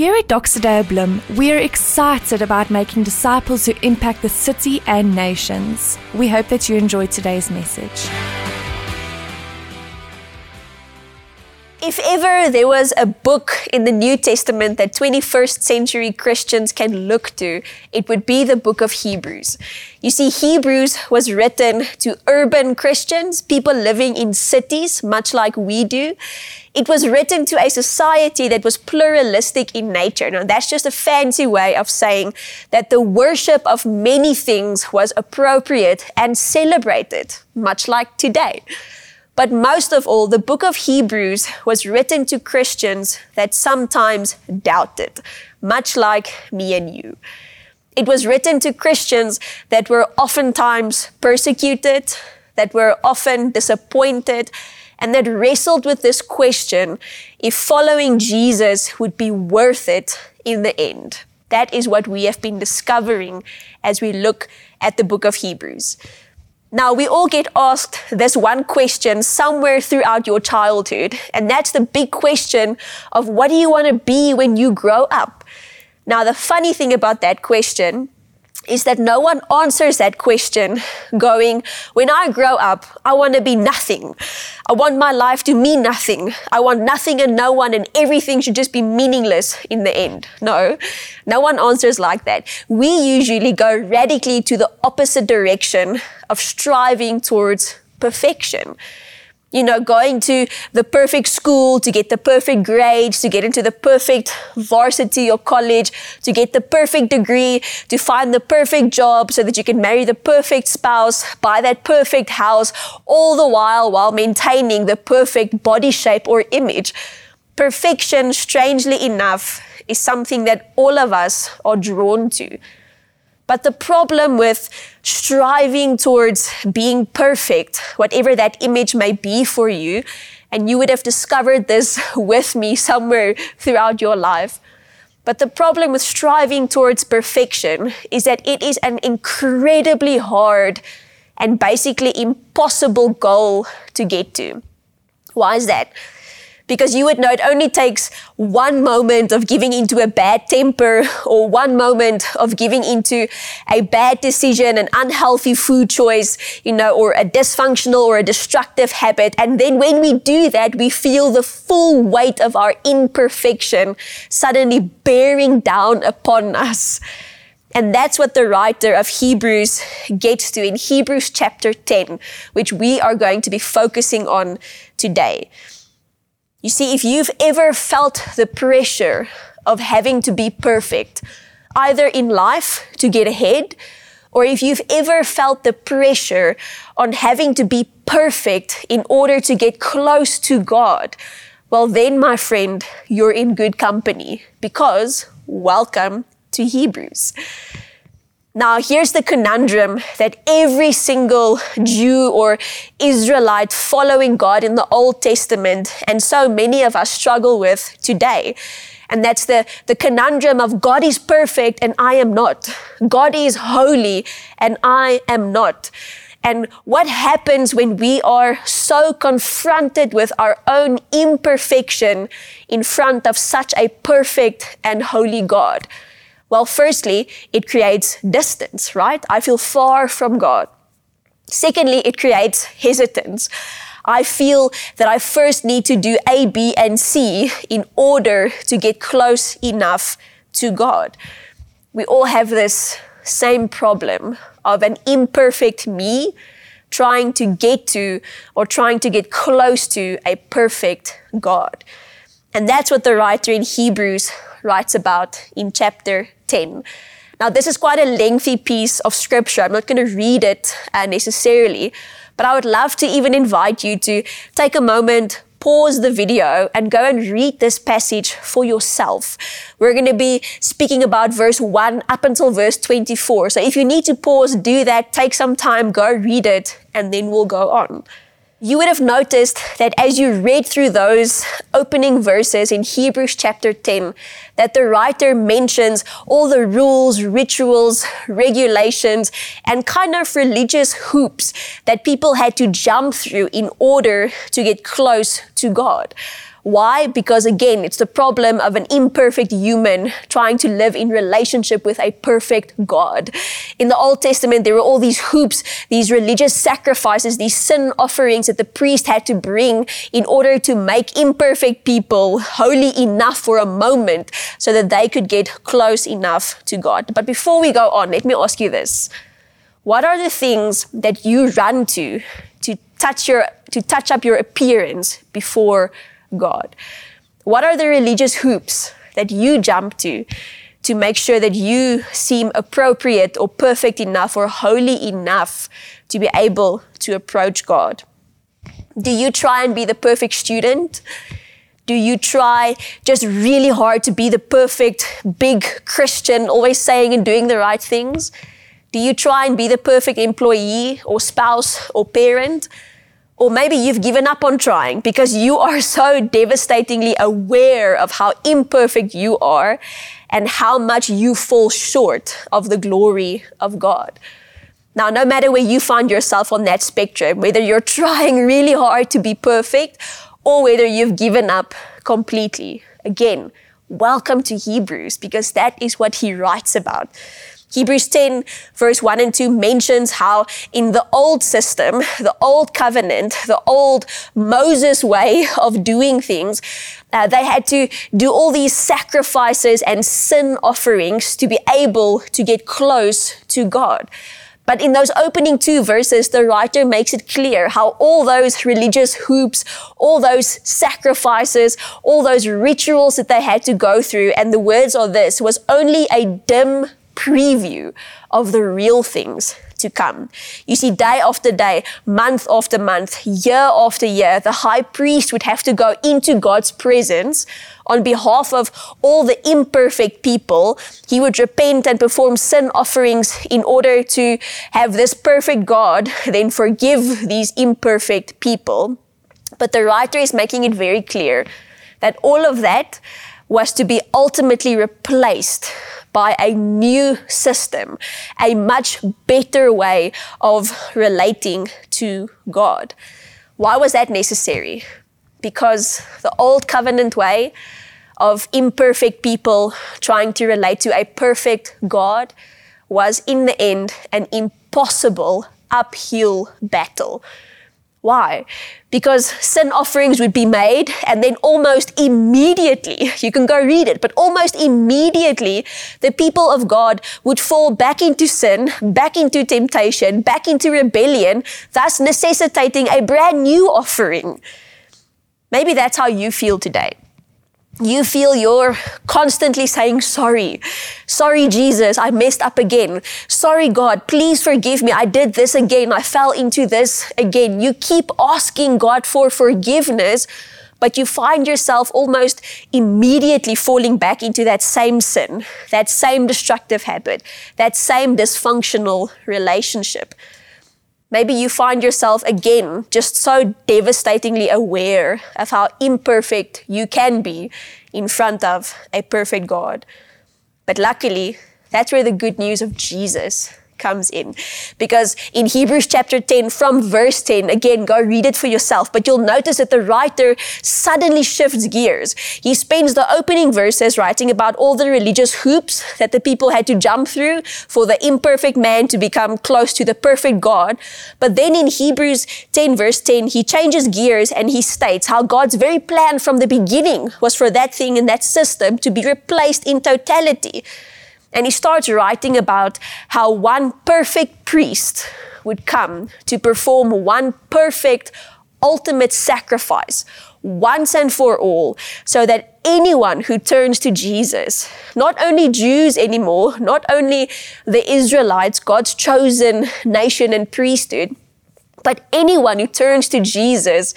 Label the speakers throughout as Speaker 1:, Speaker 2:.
Speaker 1: Here at Doxa Deo Bloem, we are excited about making disciples who impact the city and nations. We hope that you enjoyed today's message.
Speaker 2: If ever there was a book in the New Testament that 21st century Christians can look to, it would be the book of Hebrews. You see, Hebrews was written to urban Christians, people living in cities, much like we do. It was written to a society that was pluralistic in nature. Now, that's just a fancy way of saying that the worship of many things was appropriate and celebrated, much like today. But most of all, the book of Hebrews was written to Christians that sometimes doubted, much like me and you. It was written to Christians that were oftentimes persecuted, that were often disappointed, and that wrestled with this question if following Jesus would be worth it in the end. That is what we have been discovering as we look at the book of Hebrews. Now, we all get asked this one question somewhere throughout your childhood, and that's the big question of what do you want to be when you grow up? Now, the funny thing about that question is that no one answers that question going, when I grow up, I want to be nothing. I want my life to mean nothing. I want nothing and no one and everything should just be meaningless in the end. No, no one answers like that. We usually go radically to the opposite direction of striving towards perfection you know, going to the perfect school to get the perfect grades, to get into the perfect varsity or college, to get the perfect degree, to find the perfect job so that you can marry the perfect spouse, buy that perfect house, all the while while maintaining the perfect body shape or image. Perfection, strangely enough, is something that all of us are drawn to. But the problem with striving towards being perfect, whatever that image may be for you, and you would have discovered this with me somewhere throughout your life. But the problem with striving towards perfection is that it is an incredibly hard and basically impossible goal to get to. Why is that? Because you would know it only takes one moment of giving into a bad temper or one moment of giving into a bad decision, an unhealthy food choice, you know, or a dysfunctional or a destructive habit. And then when we do that, we feel the full weight of our imperfection suddenly bearing down upon us. And that's what the writer of Hebrews gets to in Hebrews chapter 10, which we are going to be focusing on today. You see, if you've ever felt the pressure of having to be perfect, either in life to get ahead, or if you've ever felt the pressure on having to be perfect in order to get close to God, well, then, my friend, you're in good company because welcome to Hebrews. Now, here's the conundrum that every single Jew or Israelite following God in the Old Testament, and so many of us struggle with today. And that's the, the conundrum of God is perfect and I am not. God is holy and I am not. And what happens when we are so confronted with our own imperfection in front of such a perfect and holy God? Well, firstly, it creates distance, right? I feel far from God. Secondly, it creates hesitance. I feel that I first need to do A, B, and C in order to get close enough to God. We all have this same problem of an imperfect me trying to get to or trying to get close to a perfect God. And that's what the writer in Hebrews writes about in chapter 10. Now, this is quite a lengthy piece of scripture. I'm not going to read it uh, necessarily, but I would love to even invite you to take a moment, pause the video, and go and read this passage for yourself. We're going to be speaking about verse 1 up until verse 24. So if you need to pause, do that, take some time, go read it, and then we'll go on. You would have noticed that as you read through those opening verses in Hebrews chapter 10, that the writer mentions all the rules, rituals, regulations, and kind of religious hoops that people had to jump through in order to get close to God. Why? Because again, it's the problem of an imperfect human trying to live in relationship with a perfect God. In the Old Testament, there were all these hoops, these religious sacrifices, these sin offerings that the priest had to bring in order to make imperfect people holy enough for a moment so that they could get close enough to God. But before we go on, let me ask you this. What are the things that you run to to touch your to touch up your appearance before God? What are the religious hoops that you jump to to make sure that you seem appropriate or perfect enough or holy enough to be able to approach God? Do you try and be the perfect student? Do you try just really hard to be the perfect big Christian, always saying and doing the right things? Do you try and be the perfect employee or spouse or parent? Or maybe you've given up on trying because you are so devastatingly aware of how imperfect you are and how much you fall short of the glory of God. Now, no matter where you find yourself on that spectrum, whether you're trying really hard to be perfect or whether you've given up completely, again, welcome to Hebrews because that is what he writes about. Hebrews 10, verse 1 and 2 mentions how in the old system, the old covenant, the old Moses way of doing things, uh, they had to do all these sacrifices and sin offerings to be able to get close to God. But in those opening two verses, the writer makes it clear how all those religious hoops, all those sacrifices, all those rituals that they had to go through, and the words are this, was only a dim preview of the real things to come. You see, day after day, month after month, year after year, the high priest would have to go into God's presence on behalf of all the imperfect people. He would repent and perform sin offerings in order to have this perfect God then forgive these imperfect people. But the writer is making it very clear that all of that was to be ultimately replaced by a new system, a much better way of relating to God. Why was that necessary? Because the old covenant way of imperfect people trying to relate to a perfect God was in the end an impossible uphill battle. Why? Because sin offerings would be made and then almost immediately, you can go read it, but almost immediately the people of God would fall back into sin, back into temptation, back into rebellion, thus necessitating a brand new offering. Maybe that's how you feel today you feel you're constantly saying sorry. Sorry, Jesus, I messed up again. Sorry, God, please forgive me. I did this again. I fell into this again. You keep asking God for forgiveness, but you find yourself almost immediately falling back into that same sin, that same destructive habit, that same dysfunctional relationship. Maybe you find yourself again just so devastatingly aware of how imperfect you can be in front of a perfect God. But luckily, that's where the good news of Jesus comes in. Because in Hebrews chapter 10, from verse 10, again, go read it for yourself, but you'll notice that the writer suddenly shifts gears. He spends the opening verses writing about all the religious hoops that the people had to jump through for the imperfect man to become close to the perfect God. But then in Hebrews 10, verse 10, he changes gears and he states how God's very plan from the beginning was for that thing and that system to be replaced in totality. And he starts writing about how one perfect priest would come to perform one perfect ultimate sacrifice once and for all, so that anyone who turns to Jesus, not only Jews anymore, not only the Israelites, God's chosen nation and priesthood, but anyone who turns to Jesus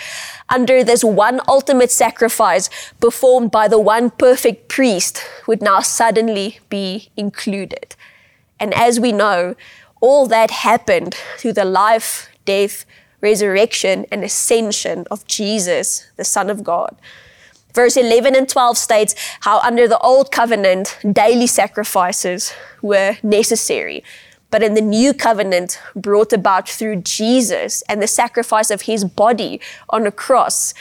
Speaker 2: under this one ultimate sacrifice performed by the one perfect priest would now suddenly be included. And as we know, all that happened through the life, death, resurrection, and ascension of Jesus, the Son of God. Verse 11 and 12 states how under the old covenant, daily sacrifices were necessary but in the new covenant brought about through Jesus and the sacrifice of his body on a cross,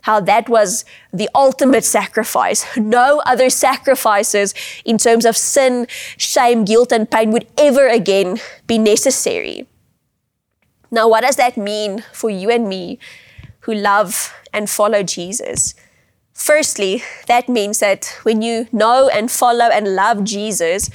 Speaker 2: how that was the ultimate sacrifice. No other sacrifices in terms of sin, shame, guilt, and pain would ever again be necessary. Now, what does that mean for you and me who love and follow Jesus? Firstly, that means that when you know and follow and love Jesus,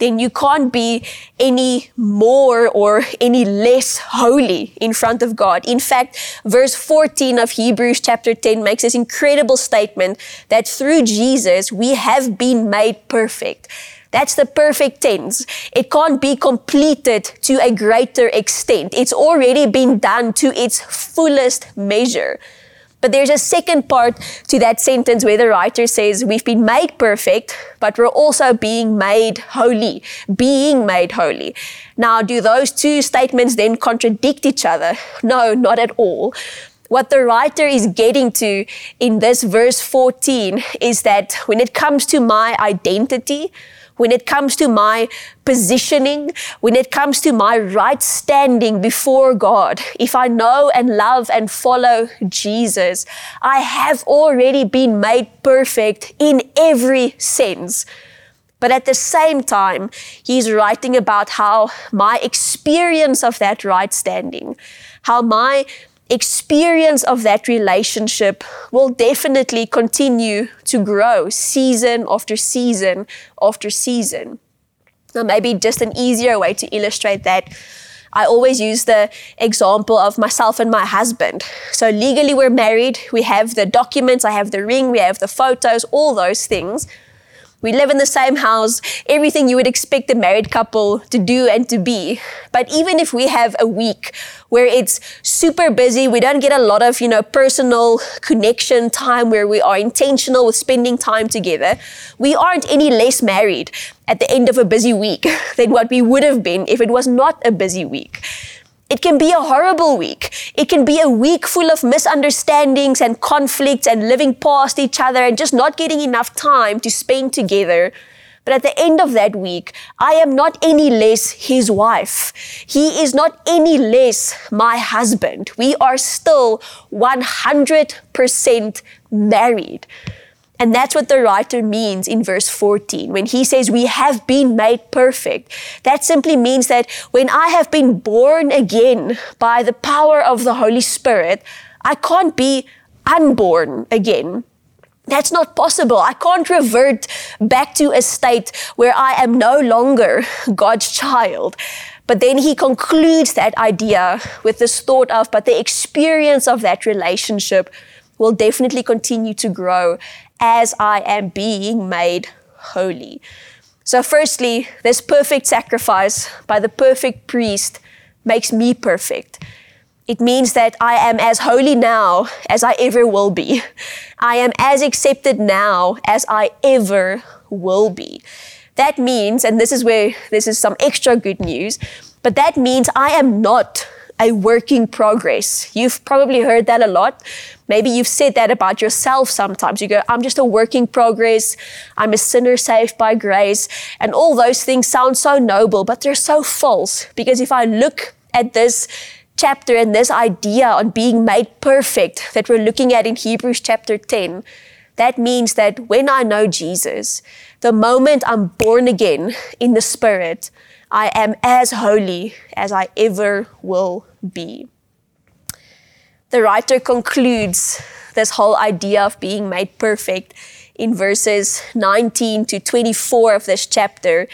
Speaker 2: then you can't be any more or any less holy in front of God. In fact, verse 14 of Hebrews chapter 10 makes this incredible statement that through Jesus we have been made perfect. That's the perfect tense. It can't be completed to a greater extent. It's already been done to its fullest measure. But there's a second part to that sentence where the writer says, We've been made perfect, but we're also being made holy. Being made holy. Now, do those two statements then contradict each other? No, not at all. What the writer is getting to in this verse 14 is that when it comes to my identity, when it comes to my positioning, when it comes to my right standing before God, if I know and love and follow Jesus, I have already been made perfect in every sense. But at the same time, he's writing about how my experience of that right standing, how my experience of that relationship will definitely continue to grow season after season after season. Now, maybe just an easier way to illustrate that. I always use the example of myself and my husband. So, legally, we're married. We have the documents, I have the ring, we have the photos, all those things. We live in the same house, everything you would expect a married couple to do and to be. But even if we have a week where it's super busy, we don't get a lot of, you know, personal connection time where we are intentional with spending time together, we aren't any less married at the end of a busy week than what we would have been if it was not a busy week. It can be a horrible week. It can be a week full of misunderstandings and conflicts and living past each other and just not getting enough time to spend together. But at the end of that week, I am not any less his wife. He is not any less my husband. We are still 100% married. And that's what the writer means in verse 14 when he says, We have been made perfect. That simply means that when I have been born again by the power of the Holy Spirit, I can't be unborn again. That's not possible. I can't revert back to a state where I am no longer God's child. But then he concludes that idea with this thought of, but the experience of that relationship will definitely continue to grow as I am being made holy. So, firstly, this perfect sacrifice by the perfect priest makes me perfect. It means that I am as holy now as I ever will be. I am as accepted now as I ever will be. That means, and this is where this is some extra good news, but that means I am not a work in progress. You've probably heard that a lot. Maybe you've said that about yourself sometimes. You go, I'm just a work in progress. I'm a sinner saved by grace. And all those things sound so noble, but they're so false. Because if I look at this chapter and this idea on being made perfect that we're looking at in Hebrews chapter 10, that means that when I know Jesus, the moment I'm born again in the Spirit, I am as holy as I ever will be. The writer concludes this whole idea of being made perfect in verses 19 to 24 of this chapter,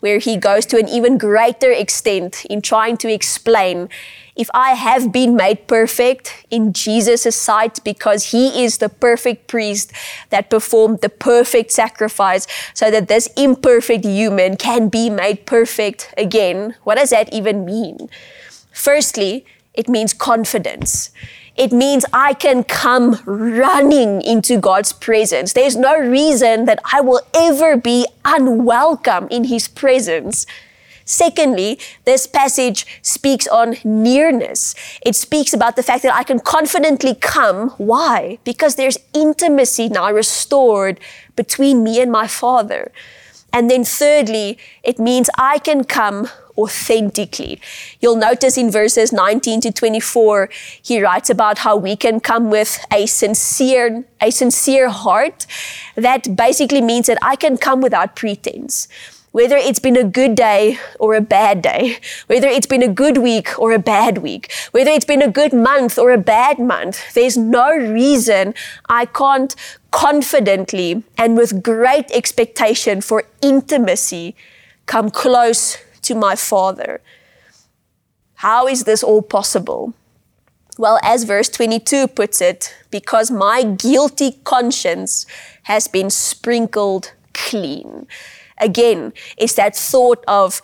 Speaker 2: where he goes to an even greater extent in trying to explain if I have been made perfect in Jesus' sight because he is the perfect priest that performed the perfect sacrifice so that this imperfect human can be made perfect again, what does that even mean? Firstly, it means confidence. It means I can come running into God's presence. There's no reason that I will ever be unwelcome in His presence. Secondly, this passage speaks on nearness. It speaks about the fact that I can confidently come. Why? Because there's intimacy now restored between me and my Father. And then thirdly, it means I can come authentically. You'll notice in verses 19 to 24, he writes about how we can come with a sincere, a sincere heart. That basically means that I can come without pretense. Whether it's been a good day or a bad day, whether it's been a good week or a bad week, whether it's been a good month or a bad month, there's no reason I can't confidently and with great expectation for intimacy come close to my Father. How is this all possible? Well, as verse 22 puts it, because my guilty conscience has been sprinkled clean. Again, it's that thought of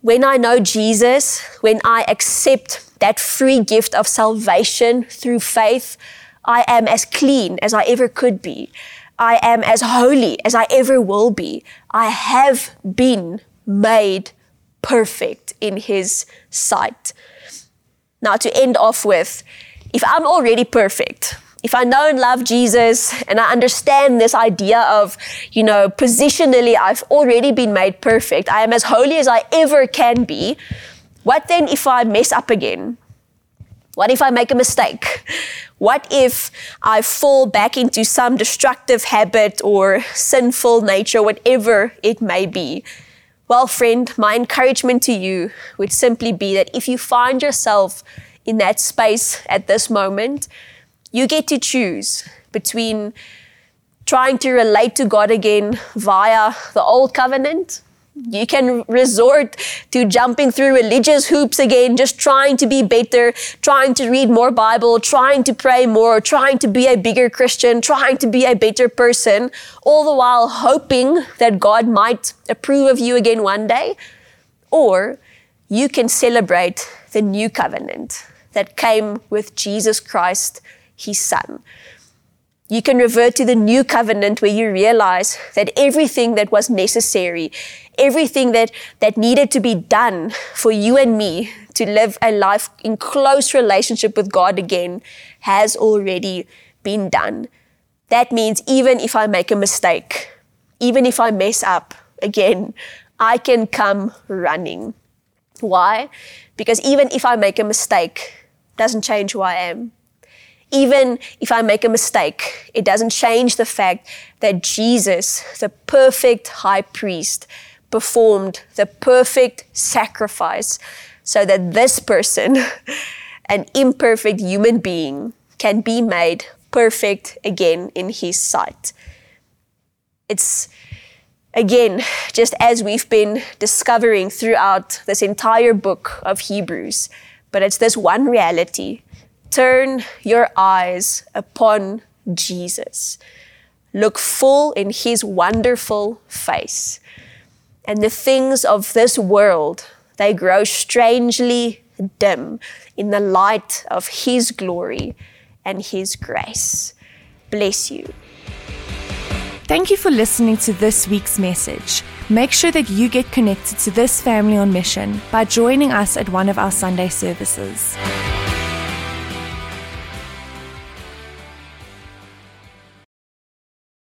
Speaker 2: when I know Jesus, when I accept that free gift of salvation through faith, I am as clean as I ever could be. I am as holy as I ever will be. I have been made perfect in His sight. Now, to end off with, if I'm already perfect, if I know and love Jesus and I understand this idea of, you know, positionally, I've already been made perfect, I am as holy as I ever can be, what then if I mess up again? What if I make a mistake? What if I fall back into some destructive habit or sinful nature, whatever it may be? Well, friend, my encouragement to you would simply be that if you find yourself in that space at this moment, you get to choose between trying to relate to God again via the old covenant. You can resort to jumping through religious hoops again, just trying to be better, trying to read more Bible, trying to pray more, trying to be a bigger Christian, trying to be a better person, all the while hoping that God might approve of you again one day. Or you can celebrate the new covenant that came with Jesus Christ his son. You can revert to the new covenant where you realize that everything that was necessary, everything that, that needed to be done for you and me to live a life in close relationship with God again has already been done. That means even if I make a mistake, even if I mess up again, I can come running. Why? Because even if I make a mistake, doesn't change who I am even if I make a mistake, it doesn't change the fact that Jesus, the perfect high priest, performed the perfect sacrifice so that this person, an imperfect human being, can be made perfect again in his sight. It's again, just as we've been discovering throughout this entire book of Hebrews, but it's this one reality Turn your eyes upon Jesus. Look full in his wonderful face. And the things of this world, they grow strangely dim in the light of his glory and his grace. Bless you.
Speaker 1: Thank you for listening to this week's message. Make sure that you get connected to this family on mission by joining us at one of our Sunday services.